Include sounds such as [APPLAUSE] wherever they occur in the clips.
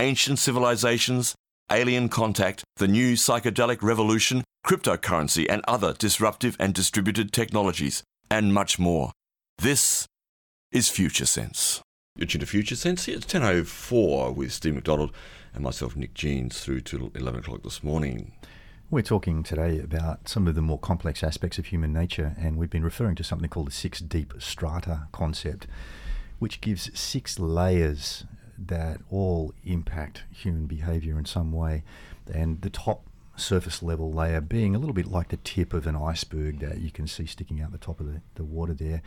ancient civilizations, alien contact, the new psychedelic revolution, cryptocurrency, and other disruptive and distributed technologies, and much more. This is Future Sense. You're tuned to Future Sense. Here it's 10.04 with Steve McDonald and myself, Nick Jeans, through to 11 o'clock this morning. We're talking today about some of the more complex aspects of human nature, and we've been referring to something called the six deep strata concept, which gives six layers that all impact human behavior in some way. And the top surface level layer being a little bit like the tip of an iceberg that you can see sticking out the top of the, the water there,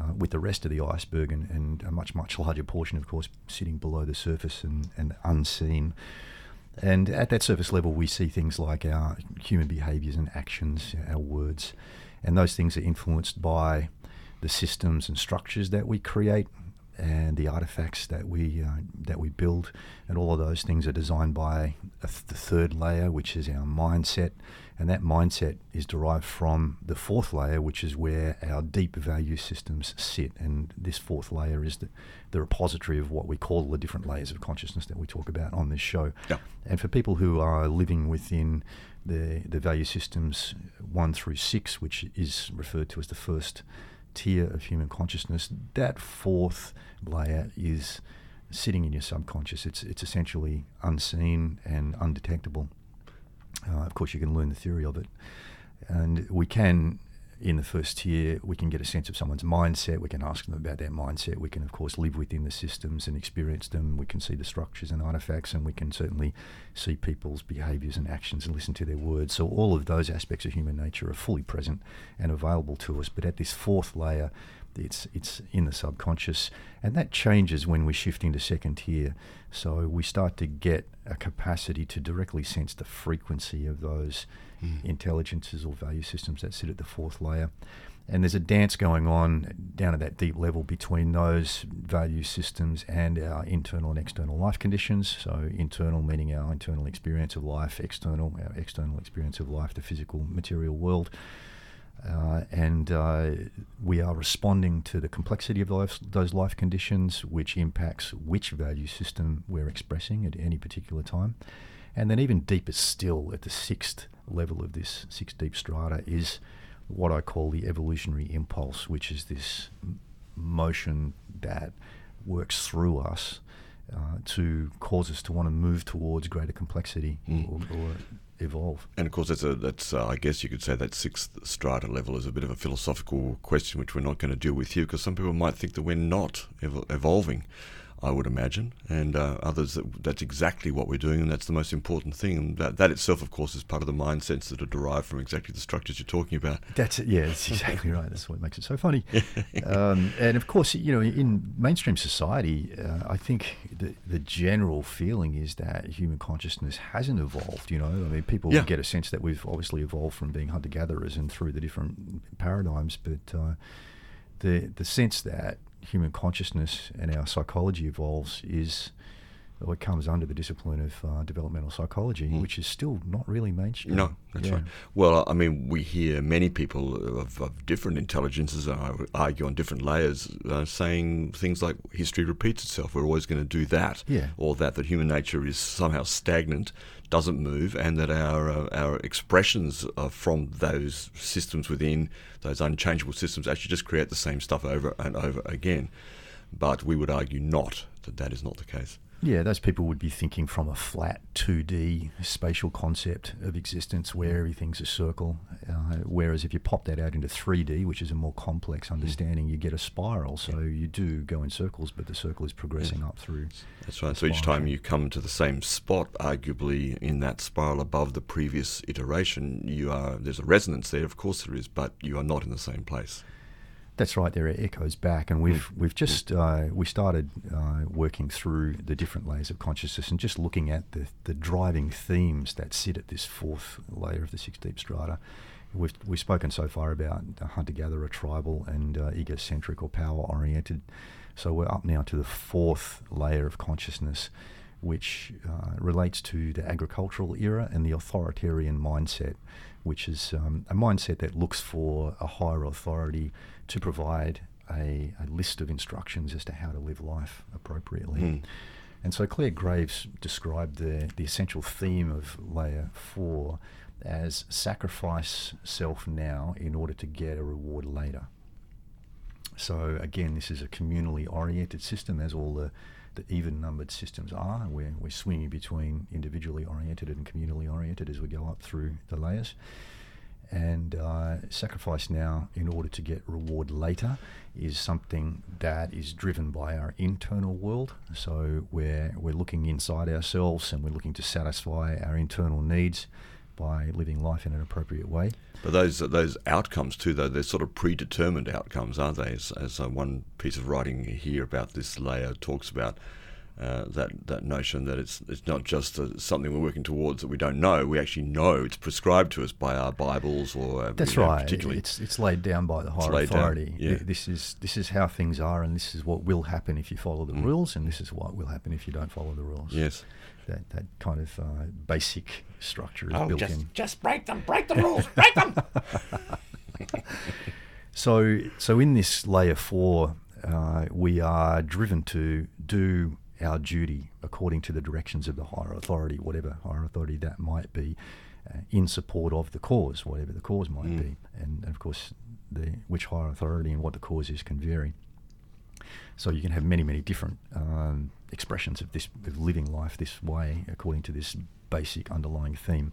uh, with the rest of the iceberg and, and a much, much larger portion, of course, sitting below the surface and, and unseen. And at that surface level, we see things like our human behaviors and actions, our words, and those things are influenced by the systems and structures that we create and the artifacts that we uh, that we build, and all of those things are designed by th- the third layer, which is our mindset, and that mindset is derived from the fourth layer, which is where our deep value systems sit, and this fourth layer is the, the repository of what we call the different layers of consciousness that we talk about on this show. Yeah. And for people who are living within the the value systems one through six, which is referred to as the first tier of human consciousness, that fourth layer is sitting in your subconscious. It's it's essentially unseen and undetectable. Uh, of course, you can learn the theory of it, and we can. In the first tier, we can get a sense of someone's mindset. We can ask them about their mindset. We can, of course, live within the systems and experience them. We can see the structures and artifacts, and we can certainly see people's behaviors and actions and listen to their words. So, all of those aspects of human nature are fully present and available to us. But at this fourth layer, it's it's in the subconscious, and that changes when we shift into second tier. So we start to get a capacity to directly sense the frequency of those mm. intelligences or value systems that sit at the fourth layer. And there's a dance going on down at that deep level between those value systems and our internal and external life conditions. So, internal meaning our internal experience of life, external, our external experience of life, the physical material world. Uh, and uh, we are responding to the complexity of life, those life conditions, which impacts which value system we're expressing at any particular time. And then, even deeper still, at the sixth level of this six deep strata, is what I call the evolutionary impulse, which is this motion that works through us uh, to cause us to want to move towards greater complexity mm. or, or evolve. And of course, that's a that's uh, I guess you could say that sixth strata level is a bit of a philosophical question, which we're not going to deal with here, because some people might think that we're not ev- evolving. I would imagine, and uh, others that that's exactly what we're doing, and that's the most important thing. And that, that itself, of course, is part of the mindsets that are derived from exactly the structures you're talking about. That's it. Yeah, that's exactly right. That's what makes it so funny. [LAUGHS] um, and of course, you know, in mainstream society, uh, I think the the general feeling is that human consciousness hasn't evolved. You know, I mean, people yeah. get a sense that we've obviously evolved from being hunter gatherers and through the different paradigms, but uh, the the sense that human consciousness and our psychology evolves is what comes under the discipline of uh, developmental psychology, mm. which is still not really mainstream. No, that's yeah. right. Well, I mean, we hear many people of, of different intelligences, and I would argue on different layers, uh, saying things like history repeats itself. We're always going to do that, yeah. or that that human nature is somehow stagnant, doesn't move, and that our uh, our expressions from those systems within those unchangeable systems actually just create the same stuff over and over again. But we would argue not that that is not the case. Yeah, those people would be thinking from a flat 2D spatial concept of existence where everything's a circle. Uh, whereas if you pop that out into 3D, which is a more complex hmm. understanding, you get a spiral. So you do go in circles, but the circle is progressing yeah. up through. That's right. So each time you come to the same spot, arguably in that spiral above the previous iteration, you are there's a resonance there. Of course there is, but you are not in the same place. That's right. There are echoes back, and we've Mm. we've just uh, we started uh, working through the different layers of consciousness and just looking at the the driving themes that sit at this fourth layer of the six deep strata. We've we've spoken so far about hunter gatherer, tribal, and uh, egocentric or power oriented. So we're up now to the fourth layer of consciousness, which uh, relates to the agricultural era and the authoritarian mindset, which is um, a mindset that looks for a higher authority to provide a, a list of instructions as to how to live life appropriately. Mm. And so Clare Graves described the, the essential theme of layer four as sacrifice self now in order to get a reward later. So again, this is a communally oriented system, as all the, the even numbered systems are. We're, we're swinging between individually oriented and communally oriented as we go up through the layers. And uh, sacrifice now in order to get reward later is something that is driven by our internal world. So we're, we're looking inside ourselves and we're looking to satisfy our internal needs by living life in an appropriate way. But those those outcomes too, though, they're sort of predetermined outcomes, aren't they? As, as uh, one piece of writing here about this layer talks about uh, that that notion that it's it's not just uh, something we're working towards that we don't know. We actually know it's prescribed to us by our Bibles or uh, That's you know, right. Particularly, It's it's laid down by the higher laid down, authority. yeah. This is this is how things are, and this is what will happen if you follow the Mm. rules, and this is what will happen if you don't follow the rules. yes. That that kind of uh, basic structure is Oh, built just, in. just break them, break the rules, break them. [LAUGHS] So so in this layer four, uh, we are driven to do our duty according to the directions of the higher authority, whatever higher authority that might be, uh, in support of the cause, whatever the cause might Mm. be, and of course, the which higher authority and what the cause is can vary. So you can have many, many different um, expressions of this of living life this way, according to this basic underlying theme.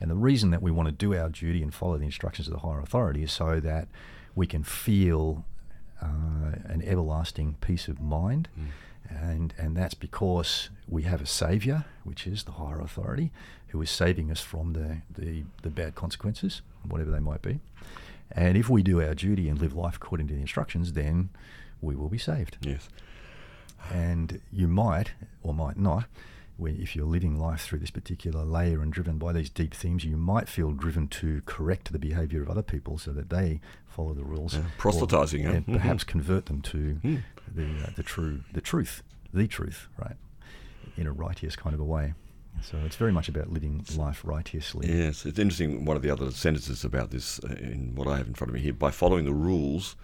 And the reason that we want to do our duty and follow the instructions of the higher authority is so that we can feel uh, an everlasting peace of mind. And, and that's because we have a saviour, which is the higher authority, who is saving us from the, the, the bad consequences, whatever they might be. And if we do our duty and live life according to the instructions, then we will be saved. Yes. And you might or might not, if you're living life through this particular layer and driven by these deep themes, you might feel driven to correct the behaviour of other people so that they follow the rules. Yeah, or- proselytising, yeah. and Mhm. perhaps convert them to Hmm. The, uh, the true, the truth, the truth, right, in a righteous kind of a way. So it's very much about living life righteously. Yes, it's interesting. One of the other sentences about this uh, in what I have in front of me here by following the rules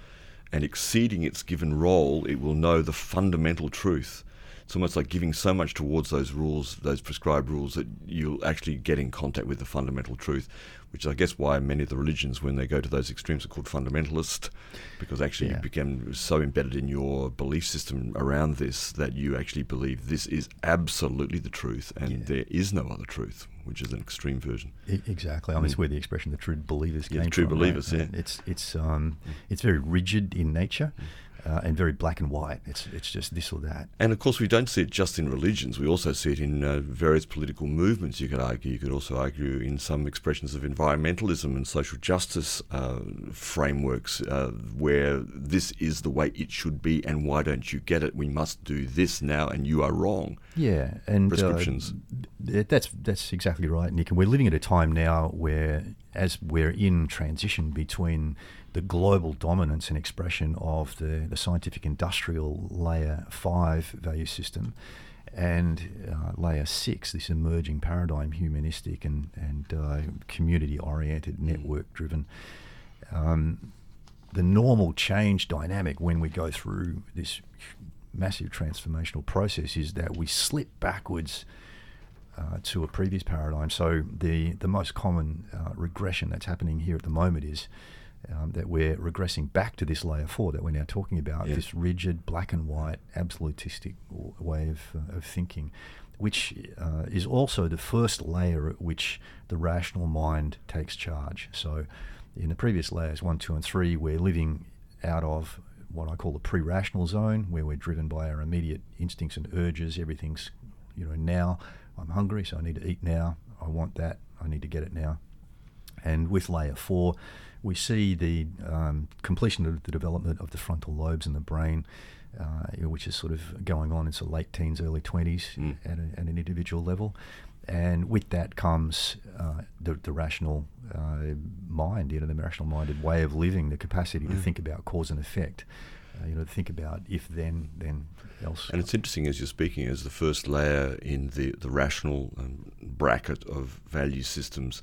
and exceeding its given role, it will know the fundamental truth. It's almost like giving so much towards those rules, those prescribed rules, that you'll actually get in contact with the fundamental truth, which I guess, why many of the religions, when they go to those extremes, are called fundamentalist, because actually Yeah. you become so embedded in your belief system around this that you actually believe this is absolutely the truth and Yeah. there is no other truth, which is an extreme version. Exactly. I mean, it's where the expression "the true believers" Yeah, came Mm. true from. right? believers, Uh, yeah. Mm. It's it's um, it's very rigid in nature, uh, and very black and white. It's it's just this or that. And of course, we don't see it just in religions. We also see it in uh, various political movements. You could argue. You could also argue in some expressions of environmentalism and social justice uh, frameworks, uh, where this is the way it should be, and why don't you get it? We must do this now, and you are wrong. Yeah, and uh, Prescriptions. th- that's that's exactly right, Nick. And we're living at a time now where, as we're in transition between the global dominance and expression of the, the scientific industrial layer five value system and uh, layer six, this emerging paradigm, humanistic and, and uh, community oriented, network driven. Um, the normal change dynamic when we go through this massive transformational process is that we slip backwards uh, to a previous paradigm. So the the most common uh, regression that's happening here at the moment is um, that we're regressing back to this layer four that we're now talking about, Yeah. this rigid, black and white, absolutistic w- way of, uh, of thinking, which uh, is also the first layer at which the rational mind takes charge. So in the previous layers, one, two, and three, we're living out of what I call the pre-rational zone, where we're driven by our immediate instincts and urges. Everything's, you know, now I'm hungry, so I need to eat now. I want that. I need to get it now. And with layer four, we see the um, completion of the development of the frontal lobes in the brain, uh, which is sort of going on into late teens, early 20s Mm. at, a, at an individual level. And with that comes uh, the, the rational uh, mind, you know, the rational minded way of living, the capacity to Mm. think about cause and effect, uh, you know, to think about if then, then else. And it's interesting as you're speaking, as the first layer in the, the rational um, bracket of value systems,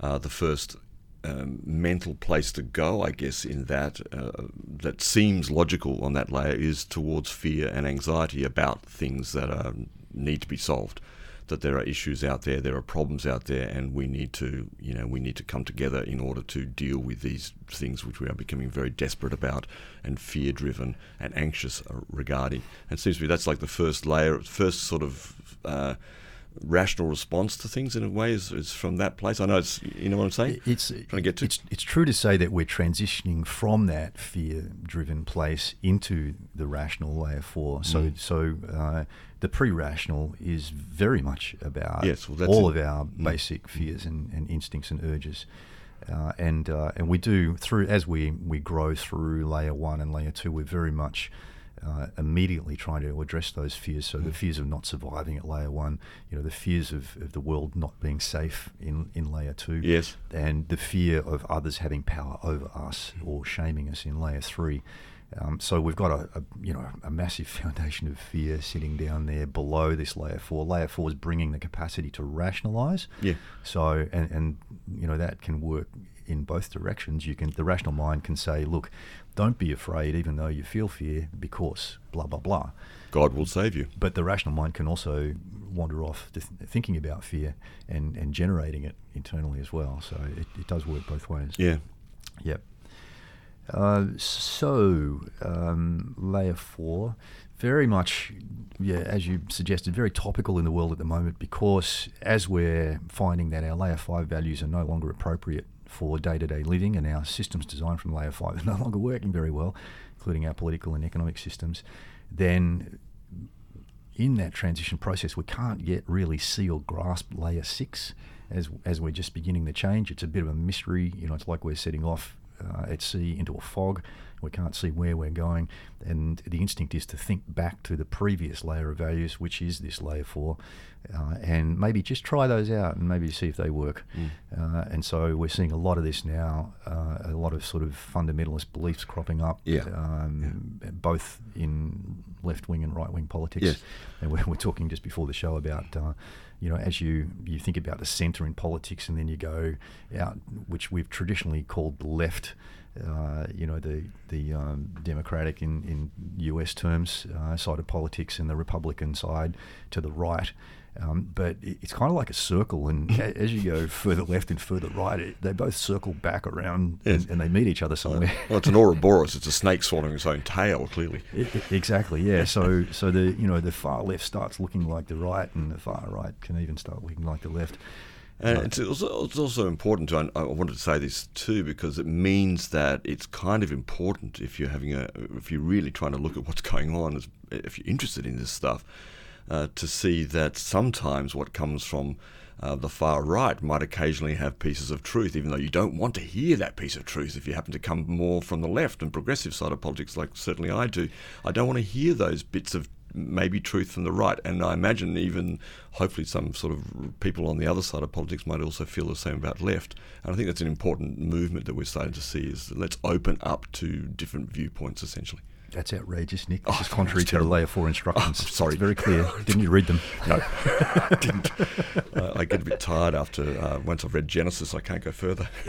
uh, the first um, mental place to go, I guess, in that uh, that seems logical on that layer is towards fear and anxiety about things that are, need to be solved. That there are issues out there, there are problems out there, and we need to, you know, we need to come together in order to deal with these things which we are becoming very desperate about and fear-driven and anxious uh, regarding. And it seems to me that's like the first layer, first sort of uh, rational response to things in a way is, is from that place. I know it's, you know what I'm saying? It's Trying to get to- it's it's true to say that we're transitioning from that fear-driven place into the rational layer four. So Mm. so uh, the pre-rational is very much about Yes, well, all it. of our basic fears and, and instincts and urges. Uh, and uh, and we do through as we, we grow through layer one and layer two, we're very much uh, immediately trying to address those fears. So Mm. the fears of not surviving at layer one, you know, the fears of, of the world not being safe in, in layer two, Yes. and the fear of others having power over us or shaming us in layer three. Um, so we've got a, a you know a massive [LAUGHS] foundation of fear sitting down there below this layer four. Layer four is bringing the capacity to rationalize. Yeah. So and and you know that can work in both directions. You can the rational mind can say, look, don't be afraid, even though you feel fear, because blah blah blah. God will save you. But the rational mind can also wander off to th- thinking about fear and, and generating it internally as well. So it, it does work both ways. Yeah. Yep. Uh, so, um, layer four, very much, yeah, as you suggested, very topical in the world at the moment because as we're finding that our layer five values are no longer appropriate for day to day living and our systems designed from layer five are no longer working very well, including our political and economic systems, then in that transition process, we can't yet really see or grasp layer six as as we're just beginning the change. It's a bit of a mystery. You know, it's like we're setting off uh, at sea into a fog. We can't see where we're going, and the instinct is to think back to the previous layer of values, which is this layer four, uh, and maybe just try those out and maybe see if they work. Uh, and so we're seeing a lot of this now, uh, a lot of sort of fundamentalist beliefs cropping up, Yeah. um, both in left wing and right wing politics. Yes. And we're, we're talking just before the show about, uh, you know, as you, you think about the centre in politics and then you go out, which we've traditionally called the left, uh, you know, the, the um, Democratic in, in US terms uh, side of politics and the Republican side to the right. Um, but it's kind of like a circle, and [LAUGHS] as you go further left and further right, it, they both circle back around Yes. and, and they meet each other somewhere. Well, it's an [LAUGHS] Ouroboros. It's a snake swallowing its own tail, clearly. I- I- exactly, yeah. So, so the you know the far left starts looking like the right, and the far right can even start looking like the left. And it's also, it's also important to, I wanted to say this too, because it means that it's kind of important if you're having a, if you're really trying to look at what's going on, if you're interested in this stuff, uh, to see that sometimes what comes from uh, the far right might occasionally have pieces of truth, even though you don't want to hear that piece of truth if you happen to come more from the left and progressive side of politics, like certainly I do. I don't want to hear those bits of maybe truth from the right. And I imagine even hopefully some sort of people on the other side of politics might also feel the same about left. And I think that's an important movement that we're starting to see is let's open up to different viewpoints essentially. That's outrageous, Nick. This Oh, is contrary to the layer four instructions. Oh, sorry. it's very clear. [LAUGHS] Didn't you read them? No, I didn't. Uh, I get a bit tired after uh, once I've read Genesis. I can't go further. [LAUGHS]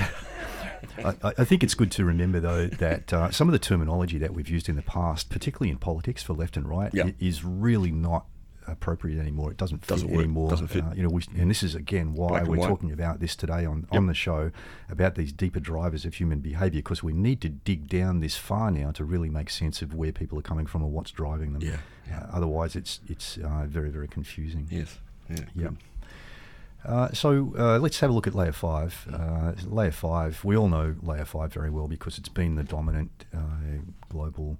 I, I- think it's good to remember, though, that uh, some of the terminology that we've used in the past, particularly in politics for left and right, Yeah. is really not appropriate anymore. It doesn't fit Doesn't anymore. Doesn't fit. Uh, you know, we, and this is again why we're white. talking about this today on, Yep. on the show about these deeper drivers of human behaviour because we need to dig down this far now to really make sense of where people are coming from and what's driving them. Yeah, yeah. Uh, otherwise, it's it's uh, very very confusing. yes. Yeah. Yeah. Uh, so uh, let's have a look at layer five. Uh, layer five, we all know layer five very well because it's been the dominant uh, global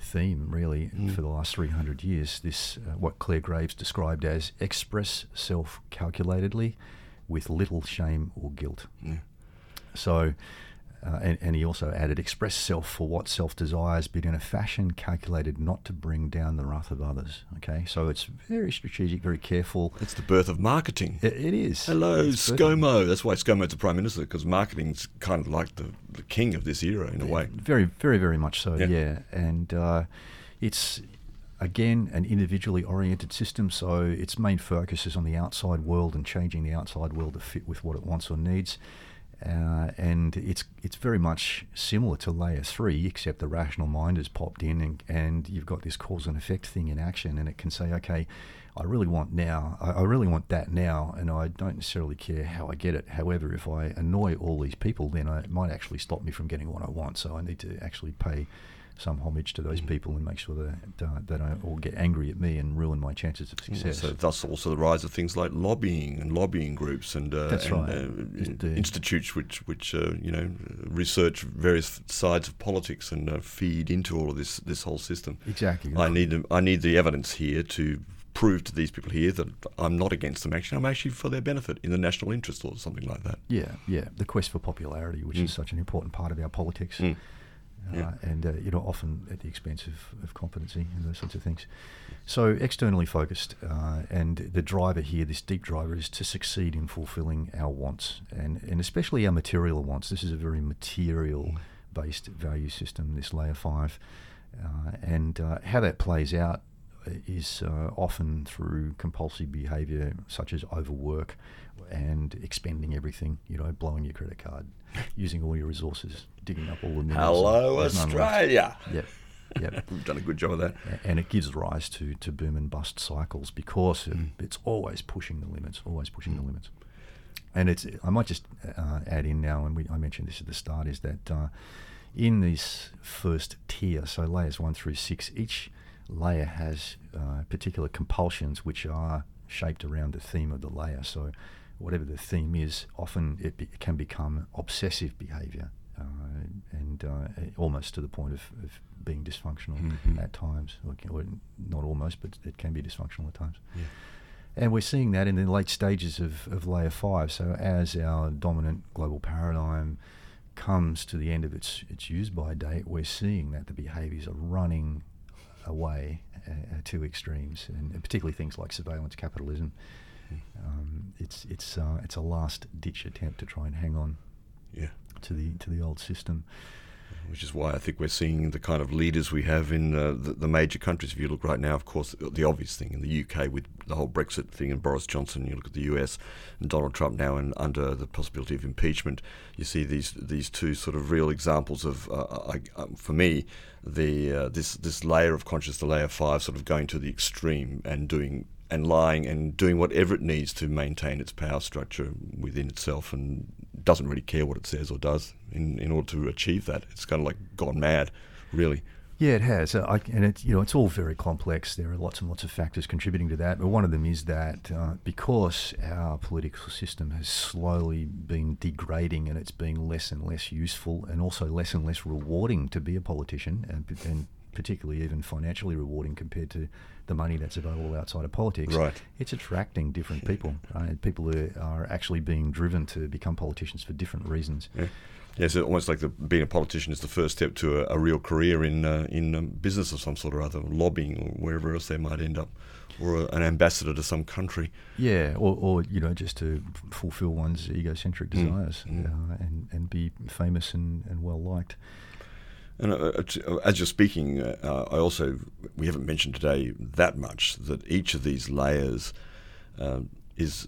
theme, really, for the last 300 years. This, uh, what Clare Graves described as express self calculatedly with little shame or guilt. Yeah. So, uh, and, and he also added, express self for what self desires, but in a fashion calculated not to bring down the wrath of others. Okay, so it's very strategic, very careful. It's the birth of marketing. it, it is. Hello, It's of- ScoMo. That's why ScoMo's the Prime Minister, because marketing's kind of like the, the king of this era in a way. Very, very, very much so. Yeah. Yeah, and uh, it's again an individually oriented system. So its main focus is on the outside world and changing the outside world to fit with what it wants or needs. Uh, and it's it's very much similar to layer three, except the rational mind has popped in, and, and you've got this cause and effect thing in action, and it can say, okay, I really want now, I, I really want that now, and I don't necessarily care how I get it. However, if I annoy all these people, then I, it might actually stop me from getting what I want. So I need to actually pay some homage to those people and make sure that uh, they don't all get angry at me and ruin my chances of success. So thus also the rise of things like lobbying and lobbying groups and, uh, and, right. uh, institutes which which uh, you know research various sides of politics and uh, feed into all of this this whole system. Exactly. I need I need the evidence here to prove to these people here that I'm not against them. Actually, I'm actually for their benefit in the national interest or something like that. Yeah, yeah. The quest for popularity, which Mm. is such an important part of our politics, Mm. Uh, Yeah. and uh, you know, often at the expense of, of competency and those sorts of things. So externally focused, uh, and the driver here, this deep driver, is to succeed in fulfilling our wants, and and especially our material wants. This is a very material-based value system. This layer five, uh, and uh, how that plays out is uh, often through compulsive behaviour such as overwork and expending everything, you know, blowing your credit card, using all your resources, digging up all the minerals. Hello. Australia. Yep, yep. [LAUGHS] We've done a good job of that. And it gives rise to, to boom and bust cycles because it, Mm. it's always pushing the limits, always pushing the limits. And it's I might just uh, add in now, and we, I mentioned this at the start, is that uh, in this first tier, so layers one through six, each layer has uh, particular compulsions which are shaped around the theme of the layer. So whatever the theme is, often it, be, it can become obsessive behaviour. Uh, and uh, almost to the point of, of being dysfunctional Mhm. at times, or, or not almost, but it can be dysfunctional at times. Yeah. And we're seeing that in the late stages of, of layer five. So as our dominant global paradigm comes to the end of its its use by date, we're seeing that the behaviours are running away uh, to extremes, and particularly things like surveillance capitalism. Um, it's it's uh, it's a last ditch attempt to try and hang on Yeah. to the to the old system. which is why I think we're seeing the kind of leaders we have in uh, the, the major countries. If you look right now, of course, the obvious thing in the UK with the whole Brexit thing and Boris Johnson. You look at the US and Donald Trump now, and under the possibility of impeachment, you see these these two sort of real examples of, uh, I, um, for me, the uh, this this layer of conscious, the layer five, sort of going to the extreme and doing and lying and doing whatever it needs to maintain its power structure within itself and doesn't really care what it says or does in, in order to achieve that. It's kind of like gone mad, really. Yeah, it has, uh, I, and it's you know it's all very complex. There are lots and lots of factors contributing to that, but one of them is that uh, because our political system has slowly been degrading and it's being less and less useful, and also less and less rewarding to be a politician, and, and particularly even financially rewarding compared to the money that's available outside of politics. Right. It's attracting different people. People who are actually being driven to become politicians for different reasons. Yeah. Yeah, so almost like the, being a politician is the first step to a, a real career in uh, in um, business of some sort or other, lobbying or wherever else they might end up, or a, an ambassador to some country. Yeah, or, or you know, just to fulfill one's egocentric Mm, desires mm. Uh, and and be famous and, and well liked. And uh, uh, uh, as you're speaking, uh, I also we haven't mentioned today that much that each of these layers is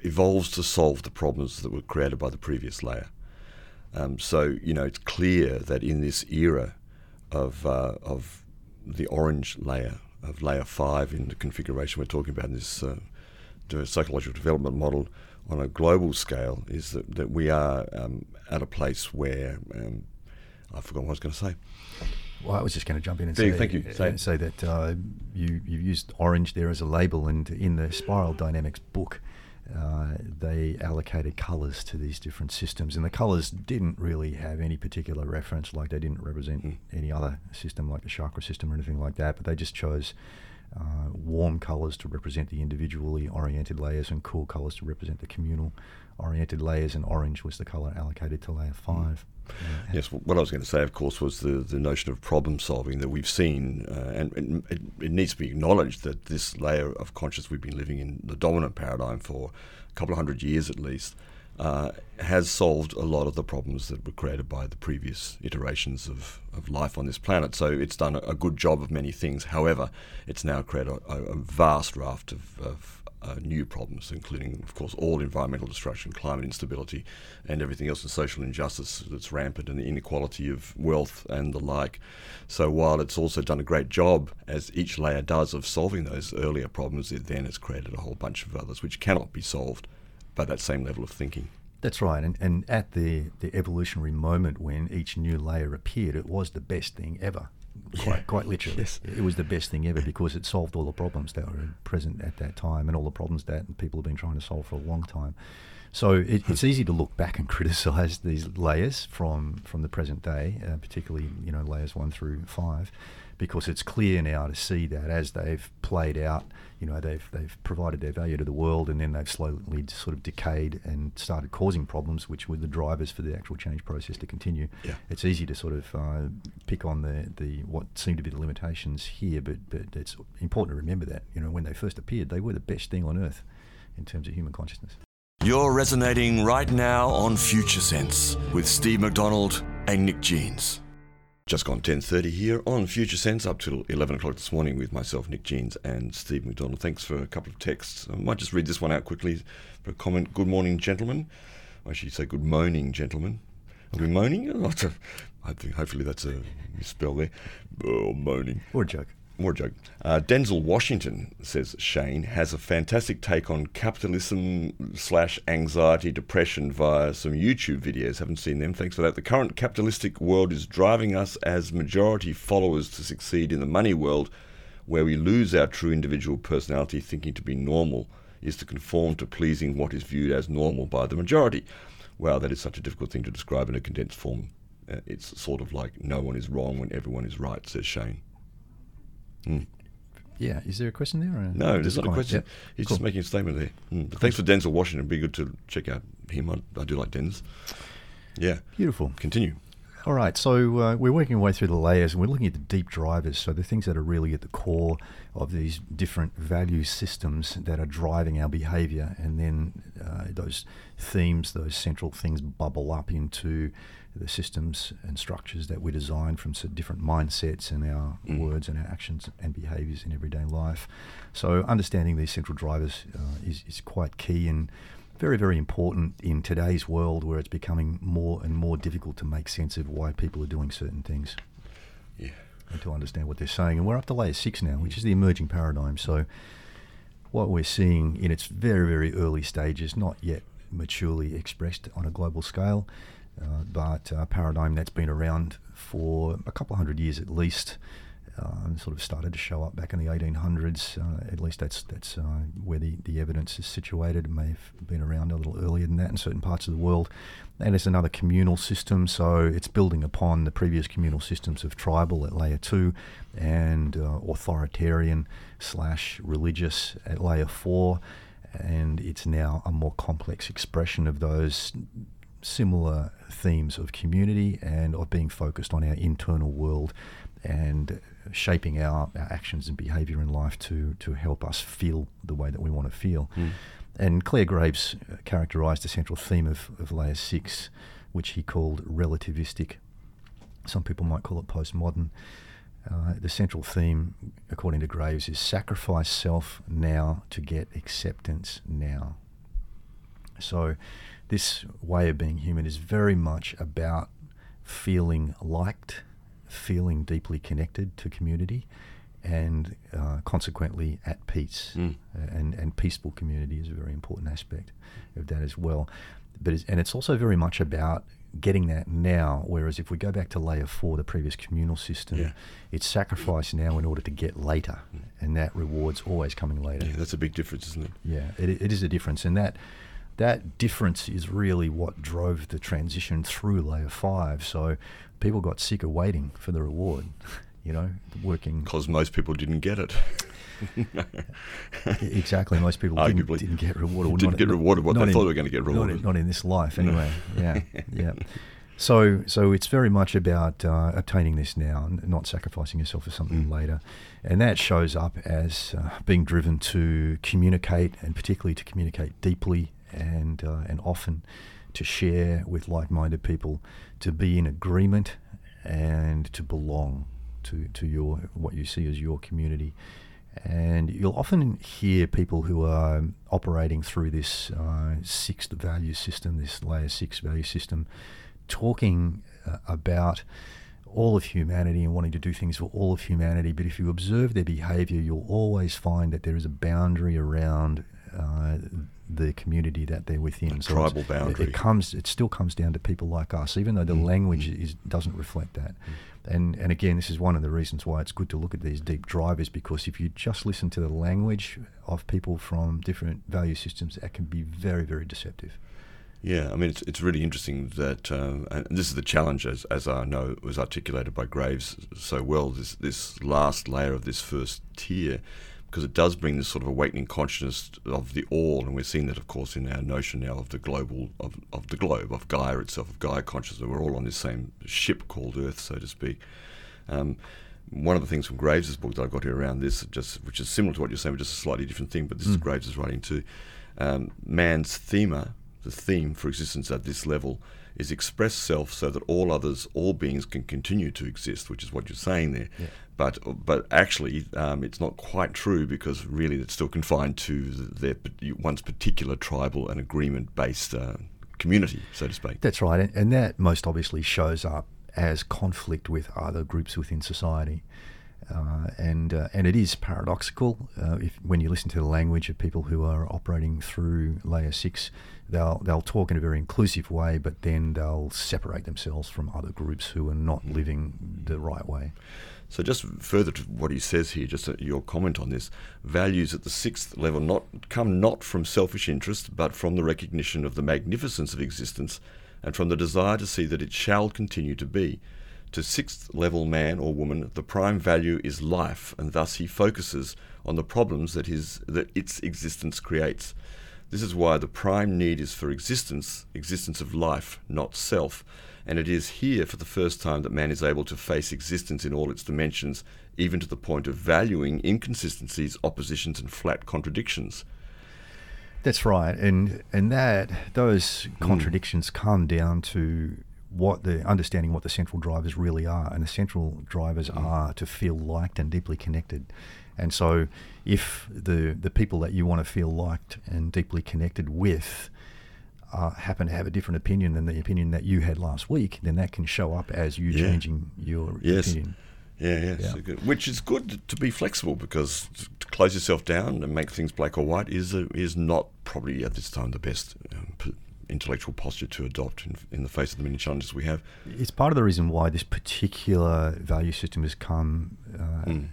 evolves to solve the problems that were created by the previous layer. Um, so you know it's clear that in this era of uh, of the orange layer of layer five in the configuration we're talking about in this psychological development model on a global scale is that, that we are um, at a place where um, I forgot what I was going to say. Well, I was just going to jump in and say, thank you. uh, Say say that uh, you you used orange there as a label, and in the Spiral Dynamics book, uh, they allocated colours to these different systems, and the colours didn't really have any particular reference, like they didn't represent Mm. any other system like the chakra system or anything like that, but they just chose uh, warm colours to represent the individually oriented layers, and cool colours to represent the communal oriented layers, and orange was the colour allocated to layer five. Yeah. Yes, what I was going to say, of course, was the, the notion of problem solving that we've seen, uh, and, and it, it, needs to be acknowledged that this layer of consciousness we've been living in, the dominant paradigm for a couple of hundred years at least, uh, has solved a lot of the problems that were created by the previous iterations of, of life on this planet. So it's done a, a good job of many things. However, it's now created a, a vast raft of, of uh, new problems, including, of course, all environmental destruction, climate instability, and everything else, and social injustice that's rampant, and the inequality of wealth and the like. So, while it's also done a great job, as each layer does, of solving those earlier problems, it then has created a whole bunch of others which cannot be solved by that same level of thinking. That's right, and, and at the, the evolutionary moment when each new layer appeared, it was the best thing ever quite, yeah. quite literally. Yes. It was the best thing ever because it solved all the problems that were present at that time and all the problems that people have been trying to solve for a long time. So it, it's easy to look back and [LAUGHS] criticise these layers from from the present day, uh, particularly you know layers one through five, because it's clear now to see that as they've played out, you know, they've they've provided their value to the world, and then they've slowly sort of decayed and started causing problems, which were the drivers for the actual change process to continue. Yeah. It's easy to sort of uh, pick on the, the what seem to be the limitations here, but but it's important to remember that you know when they first appeared, they were the best thing on earth in terms of human consciousness. You're resonating right now on Future Sense with Steve McDonald and Nick Jeans. Just gone 10.30 here on Future Sense up till 11 o'clock this morning with myself, Nick Jeans, and Steve McDonald. Thanks for a couple of texts. I might just read this one out quickly for a comment. Good morning, gentlemen. I should say good moaning, gentlemen. Are we moaning? [LAUGHS] I think hopefully that's a misspell there. Oh, moaning. Or a joke more joke. Uh, Denzel Washington says Shane has a fantastic take on capitalism slash anxiety depression via some YouTube videos. Haven't seen them. Thanks for that. The current capitalistic world is driving us as majority followers to succeed in the money world, where we lose our true individual personality. Thinking to be normal is to conform to pleasing what is viewed as normal by the majority. Wow, that is such a difficult thing to describe in a condensed form. Uh, it's sort of like no one is wrong when everyone is right, says Shane. Mm. Yeah, is there a question there? no, there's not a question. Yep. He's cool. just making a statement there. Mm. Cool. Thanks for Denzel Washington. It'd be good to check out him. I, I do like Denz. Yeah. Beautiful. Continue. All right, so uh, we're working our way through the layers and we're looking at the deep drivers, so the things that are really at the core of these different value systems that are driving our behavior, and then uh, those themes, those central things bubble up into the systems and structures that we design from different mindsets and our mm. words and our actions and behaviors in everyday life. So understanding these central drivers uh, is, is quite key and very, very important in today's world where it's becoming more and more difficult to make sense of why people are doing certain things. Yeah. And to understand what they're saying. And we're up to layer six now, which is the emerging paradigm. So what we're seeing in its very, very early stages, not yet maturely expressed on a global scale, but a paradigm that's been around for a couple hundred years at least. Uh, sort of started to show up back in the 1800s. Uh, at least that's that's uh, where the, the evidence is situated. It may have been around a little earlier than that in certain parts of the world. And it's another communal system, so it's building upon the previous communal systems of tribal at layer two and uh, authoritarian slash religious at layer four. And it's now a more complex expression of those similar themes of community and of being focused on our internal world and shaping our, our actions and behavior in life to, to help us feel the way that we want to feel. Mm. And Clare Graves uh, characterized the central theme of, of Layer 6, which he called relativistic. Some people might call it postmodern. Uh, the central theme, according to Graves, is sacrifice self now to get acceptance now. So, this way of being human is very much about feeling liked, feeling deeply connected to community, and uh, consequently at peace. Mm. and, and peaceful community is a very important aspect of that as well. But it's, and it's also very much about getting that now. Whereas if we go back to layer four, the previous communal system, yeah. it's sacrifice now in order to get later, mm. and that reward's always coming later. Yeah, that's a big difference, isn't it? Yeah, it, it is a difference, and that that difference is really what drove the transition through layer five. So people got sick of waiting for the reward, [LAUGHS] you know, working. Because most people didn't get it. [LAUGHS] exactly. Most people didn't, Arguably. didn't get rewarded. Didn't Not- get rewarded what they thought they were going to get not in- rewarded. Not in, this life, anyway. yeah, [LAUGHS] yeah. So, so it's very much about uh, obtaining this now, and not sacrificing yourself for something Mm. later, and that shows up as uh, being driven to communicate, and particularly to communicate deeply and uh, and often to share with like-minded people, to be in agreement, and to belong to to your what you see as your community. And you'll often hear people who are operating through this uh, sixth value system, this layer six value system, talking uh, about all of humanity and wanting to do things for all of humanity. But if you observe their behavior, you'll always find that there is a boundary around uh, the community that they're within. It's- tribal it- boundary. It, comes. It still comes down to people like us, even though the Mm. language is doesn't reflect that. And and again, this is one of the reasons why it's good to look at these deep drivers because if you just listen to the language of people from different value systems, that can be very very deceptive. Yeah, I mean, it's, it's really interesting that, um, and this is the challenge, as, as I know was articulated by Graves so well, this, this last layer of this first tier, because it does bring this sort of awakening consciousness of the all, and we're seeing that, of course, in our notion now of the global, of, of the globe, of Gaia itself, of Gaia consciousness. We're all on this same ship called Earth, so to speak. Um, one of the things from Graves' book that I've got here around this, just which is similar to what you're saying, but just a slightly different thing, but this is Graves' writing too. Um, man's thema, the theme for existence at this level, is express self so that all others, all beings can continue to exist, which is what you're saying there. But but actually, um, it's not quite true because really it's still confined to their one's particular tribal and agreement-based uh, community, so to speak. That's right, and, and that most obviously shows up as conflict with other groups within society. Uh, and uh, and it is paradoxical uh, if when you listen to the language of people who are operating through layer six, they'll they'll talk in a very inclusive way, but then they'll separate themselves from other groups who are not living the right way. So, just further to what he says here, just uh, your comment on this, values at the sixth level not come not from selfish interest, but from the recognition of the magnificence of existence, and from the desire to see that it shall continue to be. To sixth level man or woman, the prime value is life, and thus he focuses on the problems that his that its existence creates. This is why the prime need is for existence, existence of life, not self. And it is here for the first time that man is able to face existence in all its dimensions, even to the point of valuing inconsistencies, oppositions, and flat contradictions. That's right, and and that those hmm. contradictions come down to what the understanding what the central drivers really are, and the central drivers hmm. are to feel liked and deeply connected. And so, if the the people that you want to feel liked and deeply connected with uh, happen to have a different opinion than the opinion that you had last week, then that can show up as you Yeah. changing your Yes. opinion. Yeah, yeah, Yeah. so good. which is good to be flexible because to close yourself down and make things black or white is a, is not probably at this time the best um, p- intellectual posture to adopt in, in the face of the many challenges we have. It's part of the reason why this particular value system has come, uh, Mm.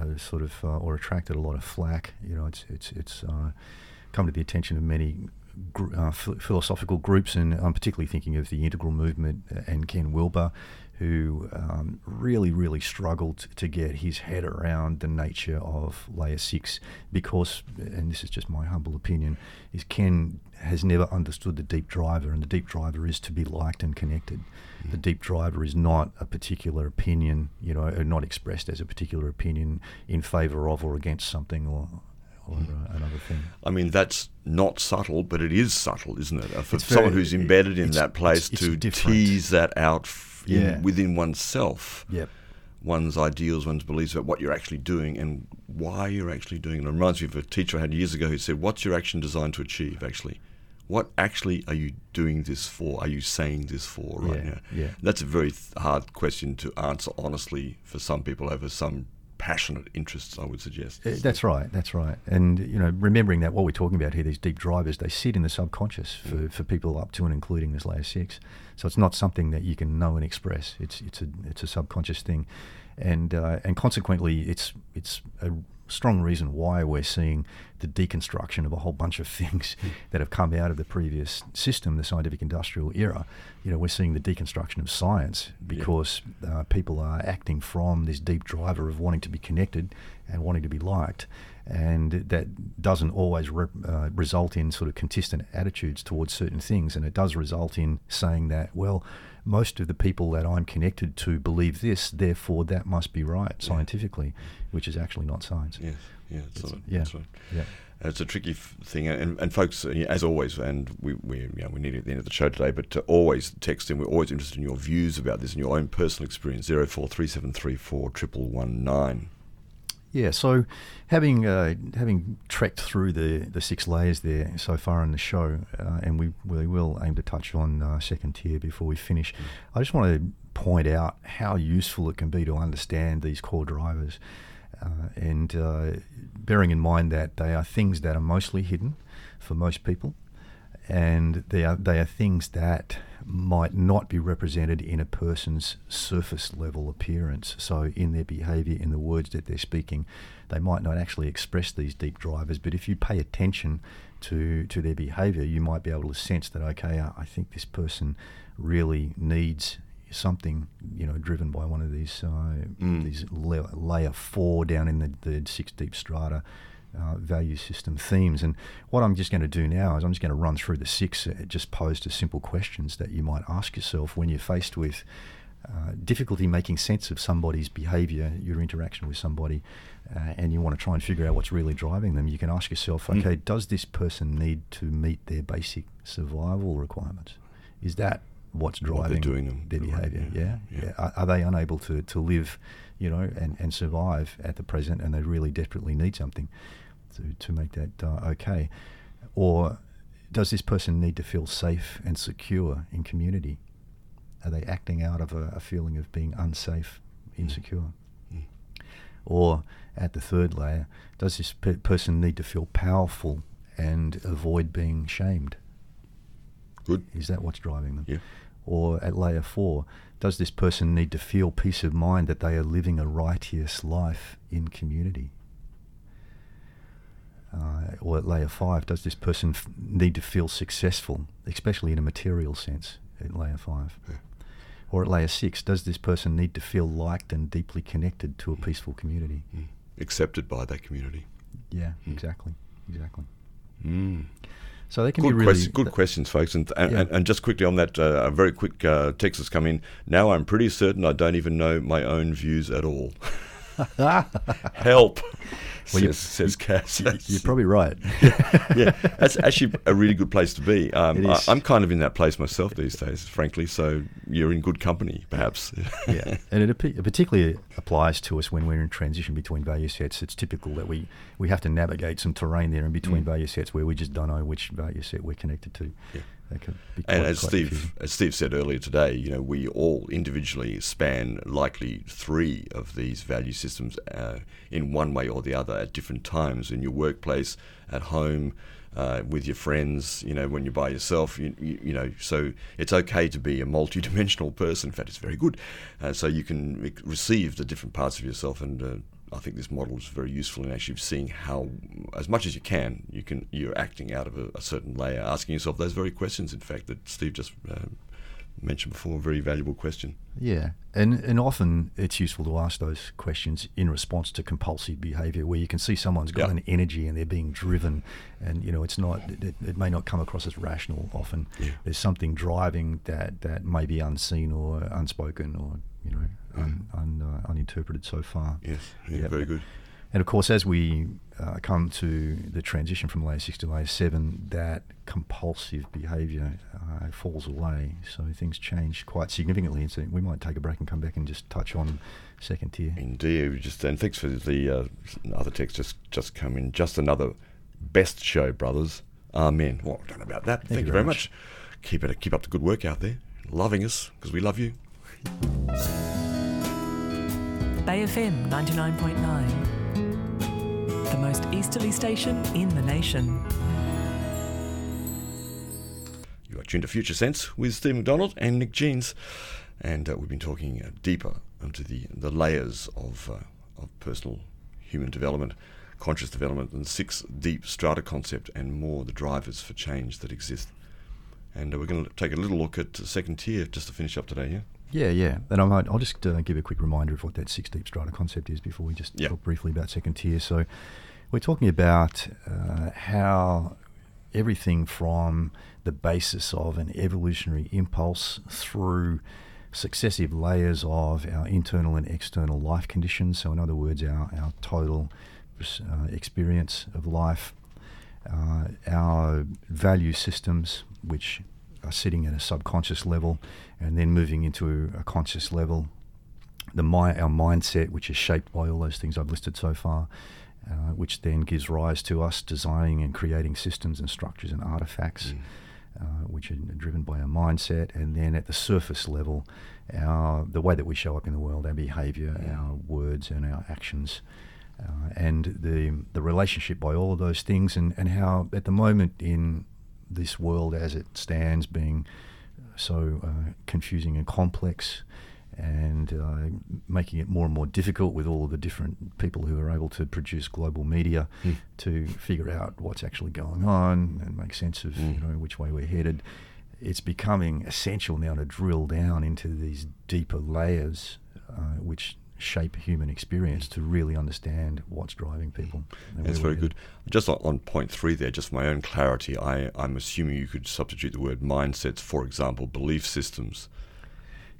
Uh, sort of, uh, or attracted a lot of flack. You know, it's it's it's uh, come to the attention of many uh, ph- philosophical groups, and I'm particularly thinking of the Integral Movement and Ken Wilber, who um, really really struggled to get his head around the nature of Layer Six because, and this is just my humble opinion, is Ken has never understood the deep driver, and the deep driver is to be liked and connected. The deep driver is not a particular opinion, you know, not expressed as a particular opinion in favour of or against something or, or uh, another thing. I mean, that's not subtle, but it is subtle, isn't it? Uh, For It's someone very- who's embedded in that place it's- to different. tease that out in, Yeah. within oneself, Yep. one's ideals, one's beliefs about what you're actually doing and why you're actually doing it. It reminds me of a teacher I had years ago who said, What's your action designed to achieve, actually? What actually are you doing this for? Are you saying this for right Yeah, now? yeah. That's a very th- hard question to answer honestly for some people over some passionate interests, I would suggest. Uh, That's right. That's right. And you know, remembering that what we're talking about here, these deep drivers, they sit in the subconscious for, for people up to and including this layer six. So it's not something that you can know and express. It's it's a it's a subconscious thing, and uh, and consequently, it's it's a strong reason why we're seeing the deconstruction of a whole bunch of things that have come out of the previous system, the scientific industrial era. You know, we're seeing the deconstruction of science because uh, people are acting from this deep driver of wanting to be connected and wanting to be liked. And that doesn't always re- uh, result in sort of consistent attitudes towards certain things. And it does result in saying that, well, most of the people that I'm connected to believe this, therefore that must be right scientifically, which is actually not science. Yes, yeah, that's, It's- right. yeah. that's right. Yeah. It's a tricky f- thing, and, and folks, as always, and we we you know, we need it at the end of the show today, but to always text in. We're always interested in your views about this and your own personal experience. Zero four three seven three four triple one nine. Yeah, so having uh, having trekked through the, the six layers there so far in the show, uh, and we, we will aim to touch on uh, second tier before we finish, I just want to point out how useful it can be to understand these core drivers, uh, and uh, bearing in mind that they are things that are mostly hidden for most people, and they are they are things that might not be represented in a person's surface level appearance. So in their behaviour, in the words that they're speaking, they might not actually express these deep drivers. But if you pay attention to to their behaviour, you might be able to sense that okay, I I think this person really needs something you know driven by one of these uh, Mm. these la- layer four down in the, the six deep strata uh, value system themes. And what I'm just going to do now is I'm just going to run through the six, uh, just posed as simple questions that you might ask yourself when you're faced with uh, difficulty making sense of somebody's behavior, your interaction with somebody, uh, and you want to try and figure out what's really driving them. You can ask yourself, Mm. okay, does this person need to meet their basic survival requirements? Is that what's What driving them, their right, behavior? yeah, Yeah, yeah. Are, are they unable to, to live, you know, and, and survive at the present, and they really desperately need something to, to make that uh, okay? Or does this person need to feel safe and secure in community? Are they acting out of a, a feeling of being unsafe, insecure? Mm. Or at the third layer, does this pe- person need to feel powerful and avoid being shamed? Good. Is that what's driving them? Yeah. Or at layer four, does this person need to feel peace of mind that they are living a righteous life in community? Uh, or at layer five, does this person f- need to feel successful, especially in a material sense, at layer five? Yeah. Or at layer six, does this person need to feel liked and deeply connected to a peaceful community? Mm. Accepted by that community. Yeah, exactly, exactly. So they can Good, be really question, good th- questions, folks. And, and, Yeah. and, and just quickly on that, uh, a very quick uh, text has come in. Now I'm pretty certain I don't even know my own views at all. [LAUGHS] [LAUGHS] Help, Well, says, says Cass. You're probably right. [LAUGHS] yeah, that's actually a really good place to be. Um, It I, I'm kind of in that place myself these days, frankly. So you're in good company, perhaps. [LAUGHS] yeah, and it, it particularly applies to us when we're in transition between value sets. It's typical that we, we have to navigate some terrain there in between Mm. value sets where we just don't know which value set we're connected to. Yeah. That could be And as Steve, as Steve said earlier today, you know, we all individually span likely three of these value systems uh, in one way or the other at different times in your workplace, at home, uh, with your friends. You know, when you're by yourself. You, you, you know, so it's okay to be a multi-dimensional [LAUGHS] person. In fact, it's very good. Uh, so you can re- receive the different parts of yourself and. I think this model is very useful in actually seeing how, as much as you can, you can you're acting out of a, a certain layer, asking yourself those very questions. In fact, that Steve just uh, mentioned before, a very valuable question. Yeah, and and often it's useful to ask those questions in response to compulsive behaviour, where you can see someone's got Yeah. an energy and they're being driven, and you know it's not it, it may not come across as rational. Often Yeah. there's something driving that that may be unseen or unspoken or you know un, un, uh, uninterpreted so far. Yes, yeah, Yep. very good. And of course, as we uh, come to the transition from layer six to layer seven, that compulsive behaviour uh, falls away. So things change quite significantly. And so we might take a break and come back and just touch on second tier. Indeed, just and thanks for the uh, other text just just come in. Just another best show, brothers. Amen. Well, done about that. Thank, you very much. Keep it keep up the good work out there. Loving us because we love you. Bay FM 99.9. The most easterly station in the nation. You are tuned to Future Sense with Steve McDonald and Nick Jeans, and uh, we've been talking uh, deeper into the the layers of uh, of personal human development. conscious development, and six deep strata concept, and more the drivers for change that exist. And uh, we're going to take a little look at the second tier just to finish up today, yeah? Yeah, yeah. And I might, I'll just uh, give a quick reminder of what that six deep strata concept is before we just Yep. talk briefly about second tier. So we're talking about uh, how everything from the basis of an evolutionary impulse through successive layers of our internal and external life conditions. So, in other words, our, our total uh, experience of life, uh, our value systems, which are sitting at a subconscious level and then moving into a conscious level, the mi- our mindset, which is shaped by all those things I've listed so far, uh, which then gives rise to us designing and creating systems and structures and artifacts, uh, which are driven by our mindset, and then at the surface level, our the way that we show up in the world, our behaviour, our words, and our actions. Uh, and the the relationship by all of those things, and, and how at the moment in this world as it stands, being so uh, confusing and complex, and uh, making it more and more difficult with all of the different people who are able to produce global media to figure out what's actually going on and make sense of you know which way we're headed. It's becoming essential now to drill down into these deeper layers, uh, which shape human experience to really understand what's driving people. That's very good. Just on, point three there, just for my own clarity, I, I'm assuming you could substitute the word mindsets, for example, belief systems.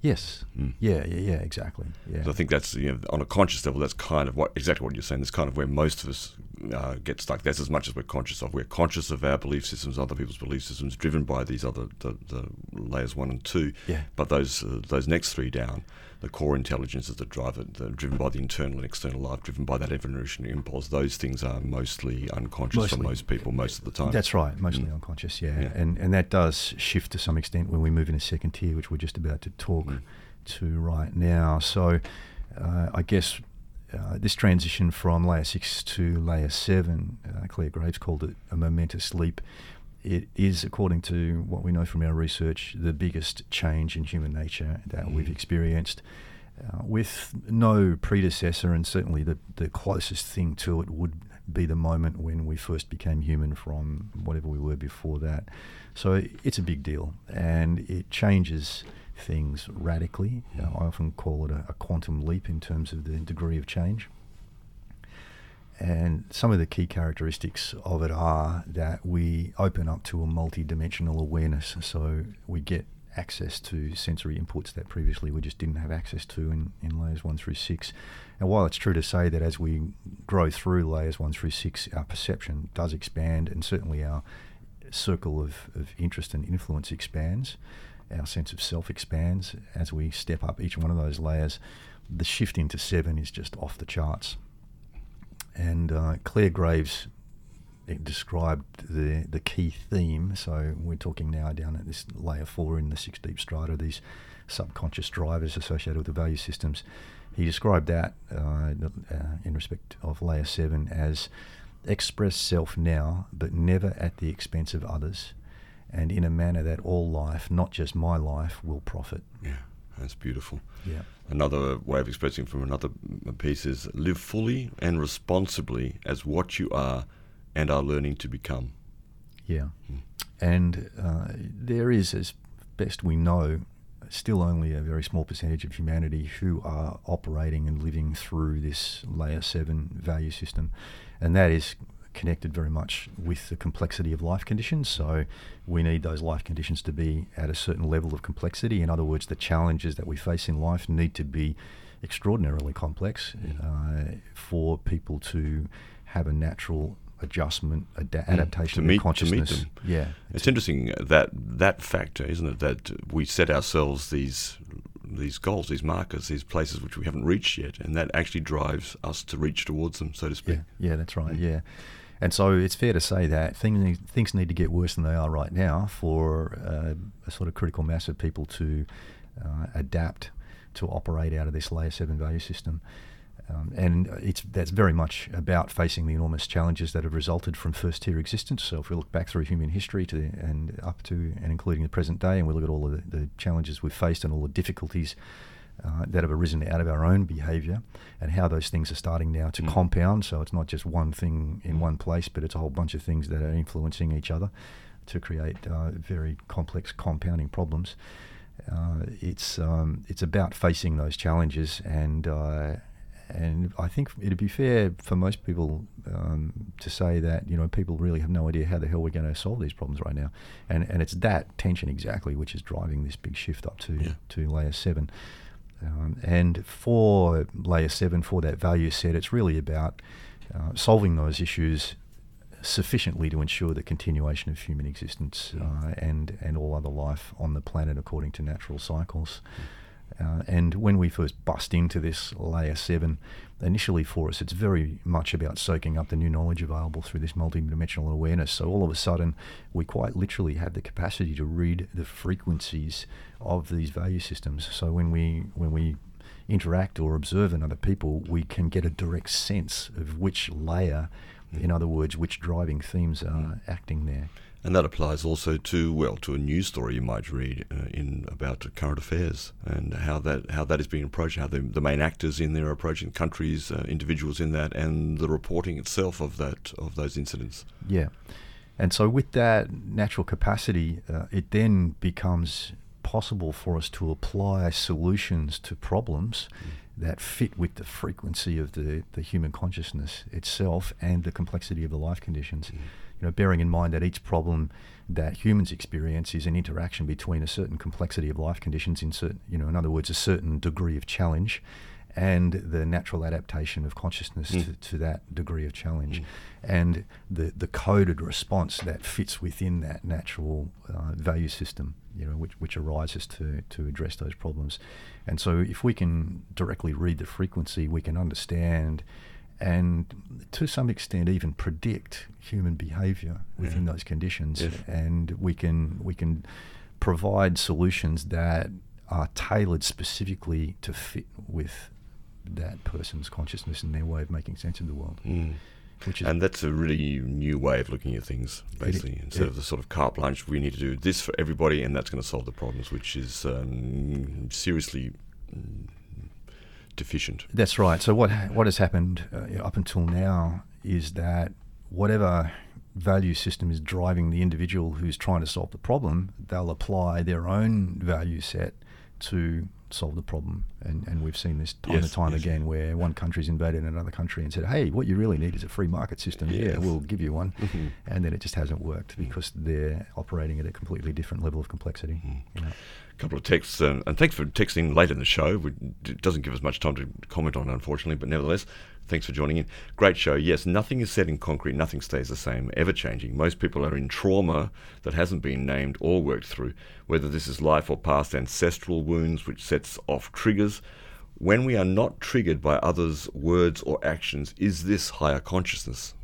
Yes. Yeah, yeah, yeah, exactly. Yeah. So I think that's you know, on a conscious level. That's kind of what exactly what you're saying. That's kind of where most of us uh, get stuck. That's as much as we're conscious of. We're conscious of our belief systems, other people's belief systems, driven by these other the, the layers one and two. Yeah. But those uh, those next three down, the core intelligences that drive it, driven by the internal and external life, driven by that evolutionary impulse. Those things are mostly unconscious for most people most of the time. That's right, mostly unconscious, yeah. Yeah. And and that does shift to some extent when we move into second tier, which we're just about to talk to right now. So uh, I guess uh, this transition from layer six to layer seven, uh, Clare Graves called it a momentous leap. It is, according to what we know from our research, the biggest change in human nature that we've experienced. Uh, with no predecessor, and certainly the, the closest thing to it would be the moment when we first became human from whatever we were before that. So it's a big deal, and it changes things radically. Uh, I often call it a, a quantum leap in terms of the degree of change. And some of the key characteristics of it are that we open up to a multi-dimensional awareness. So we get access to sensory inputs that previously we just didn't have access to in, in layers one through six. And while it's true to say that as we grow through layers one through six, our perception does expand, and certainly our circle of, of interest and influence expands, our sense of self expands as we step up each one of those layers. The shift into seven is just off the charts. And uh, Clare Graves eh, described the the key theme. So we're talking now down at this layer four in the six deep strata, these subconscious drivers associated with the value systems. He described that uh, uh, in respect of layer seven as express self now, but never at the expense of others, and in a manner that all life, not just my life, will profit. Yeah, that's beautiful. Yeah. Another way of expressing from another piece is live fully and responsibly as what you are and are learning to become. Yeah. And uh, there is, as best we know, still only a very small percentage of humanity who are operating and living through this layer seven value system. And that is connected very much with the complexity of life conditions. So we need those life conditions to be at a certain level of complexity. In other words, the challenges that we face in life need to be extraordinarily complex uh, for people to have a natural adjustment, adaptation Mm. to meet- of to meet them. Yeah, It's interesting that that factor, isn't it? That we set ourselves these these goals, these markers, these places which we haven't reached yet, and that actually drives us to reach towards them, so to speak. Yeah, yeah, that's right. Yeah, and so it's fair to say that things need, things need to get worse than they are right now for uh, a sort of critical mass of people to uh, adapt to operate out of this layer seven value system. Um, and it's that's very much about facing the enormous challenges that have resulted from first tier existence. So if we look back through human history to and up to and including the present day, and we look at all of the, the challenges we've faced and all the difficulties uh, that have arisen out of our own behaviour and how those things are starting now to Mm. compound. So it's not just one thing in one place, but it's a whole bunch of things that are influencing each other to create uh, very complex compounding problems. Uh, it's um, it's about facing those challenges and uh, and I think it'd be fair for most people um, to say that you know people really have no idea how the hell we're going to solve these problems right now, and and it's that tension exactly which is driving this big shift up to Yeah. to layer seven. Um, and for layer seven, for that value set, it's really about uh, solving those issues sufficiently to ensure the continuation of human existence uh, and and all other life on the planet according to natural cycles. Uh, and when we first bust into this layer seven, initially for us, it's very much about soaking up the new knowledge available through this multidimensional awareness. So all of a sudden, we quite literally have the capacity to read the frequencies of these value systems. So when we when we interact or observe in other people, we can get a direct sense of which layer, in other words, which driving themes are acting there. And that applies also to well to a news story you might read uh, in about current affairs and how that how that is being approached, how the, the main actors in there are approaching countries, uh, individuals in that, and the reporting itself of that of those incidents. Yeah. And so, with that natural capacity, uh, it then becomes possible for us to apply solutions to problems that fit with the frequency of the, the human consciousness itself and the complexity of the life conditions. You know, bearing in mind that each problem that humans experience is an interaction between a certain complexity of life conditions, in certain, you know, in other words, a certain degree of challenge, and the natural adaptation of consciousness Mm. to, to that degree of challenge, and the the coded response that fits within that natural uh, value system, you know, which which arises to to address those problems, and so if we can directly read the frequency, we can understand. And to some extent, even predict human behaviour within Yeah. those conditions, Yes. and we can we can provide solutions that are tailored specifically to fit with that person's consciousness and their way of making sense of the world. Mm. Which is And that's a really new way of looking at things, basically. Instead it- of the sort of carte blanche, we need to do this for everybody, and that's going to solve the problems, which is um, seriously mm, deficient. That's right. So what what has happened uh, up until now is that whatever value system is driving the individual who's trying to solve the problem, they'll apply their own value set to solve the problem. And and we've seen this time Yes, and time yes. again where one country's invaded another country and said, "Hey, what you really need is a free market system. Yeah, we'll give you one." Mhm. And then it just hasn't worked because they're operating at a completely different level of complexity. You know. Couple of texts, and, and thanks for texting late in the show. We, it doesn't give us much time to comment on, unfortunately, but nevertheless, thanks for joining in. Great show. Yes, nothing is set in concrete, nothing stays the same, ever changing. Most people are in trauma that hasn't been named or worked through, whether this is life or past ancestral wounds, which sets off triggers. When we are not triggered by others' words or actions, is this higher consciousness?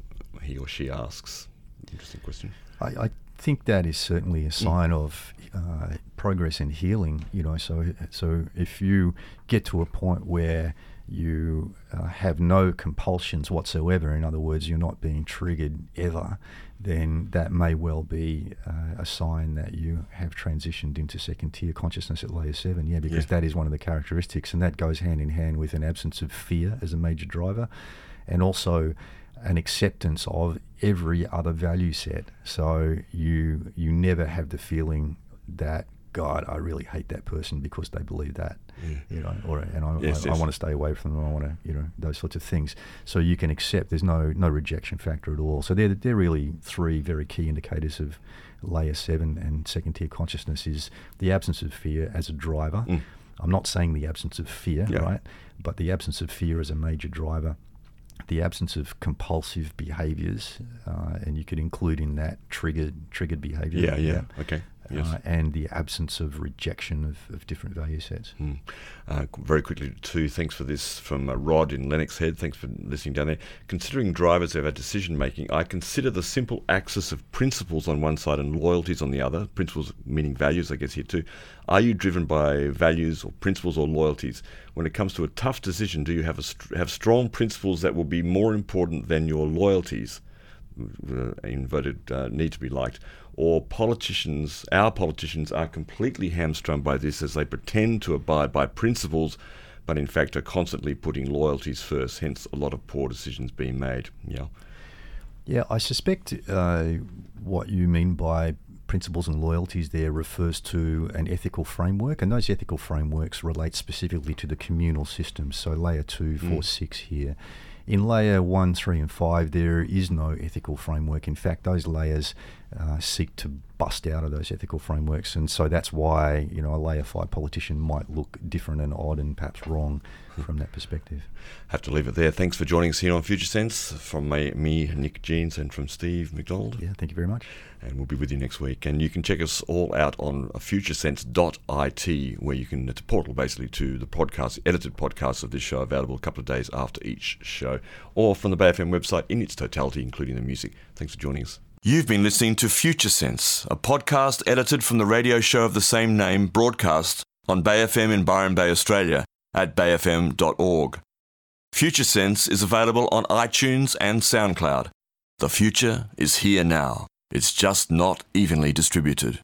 He or she asks. Interesting question. I, I think that is certainly a sign of uh, progress and healing. You know, so so if you get to a point where you uh, have no compulsions whatsoever, in other words, you're not being triggered ever, then that may well be uh, a sign that you have transitioned into second tier consciousness at layer seven. Yeah, because Yeah. that is one of the characteristics, and that goes hand in hand with an absence of fear as a major driver, and also an acceptance of every other value set. So you you never have the feeling that God, I really hate that person because they believe that, you know, or and I, Yes, I, yes. I want to stay away from them. I want to, you know, those sorts of things. So you can accept. There's no no rejection factor at all. So they're they're really three very key indicators of layer seven and second tier consciousness is the absence of fear as a driver. Mm. I'm not saying the absence of fear, Yeah. right? But the absence of fear as a major driver the absence of compulsive behaviours, uh, and you could include in that triggered triggered behaviour. Yeah, yeah. Okay. Yes. Uh, and the absence of rejection of, of different value sets. Mm. Uh, very quickly, too, thanks for this from uh, Rod in Lennox Head. Thanks for listening down there. Considering drivers of our decision making, I consider the simple axis of principles on one side and loyalties on the other. Principles meaning values, I guess, here too. Are you driven by values or principles or loyalties? When it comes to a tough decision, do you have, a st- have strong principles that will be more important than your loyalties? Uh, inverted uh, need to be liked, or politicians, our politicians, are completely hamstrung by this as they pretend to abide by principles, but in fact are constantly putting loyalties first. Hence, a lot of poor decisions being made. Yeah. Yeah, I suspect uh, what you mean by principles and loyalties there refers to an ethical framework, and those ethical frameworks relate specifically to the communal systems. So, layer two, four, Mm. six here. In layer one, three, and five, there is no ethical framework. In fact, those layers uh, seek to bust out of those ethical frameworks, and so that's why you know a layer five politician might look different and odd and perhaps wrong from that perspective. Have to leave it there. Thanks for joining us here on Future Sense from me, me Nick Jeans, and from Steve McDonald. Yeah, thank you very much. and we'll be with you next week. And you can check us all out on futuresense.it, where you can, it's a portal basically to the podcast, edited podcasts of this show, available a couple of days after each show, or from the Bay FM website in its totality, including the music. Thanks for joining us. You've been listening to Future Sense, a podcast edited from the radio show of the same name, broadcast on Bay FM in Byron Bay, Australia, at bayfm.org. Future Sense is available on iTunes and SoundCloud. The future is here now. It's just not evenly distributed.